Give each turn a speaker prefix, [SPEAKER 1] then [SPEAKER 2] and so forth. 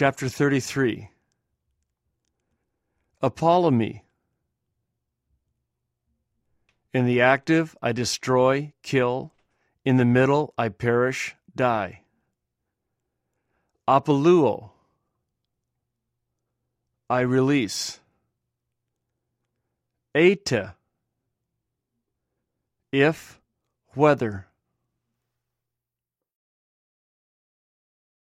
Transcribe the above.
[SPEAKER 1] Chapter 33 Apollumi In the active, I destroy, kill. In the middle, I perish, die. Apoluo I release. Eta. if, whether.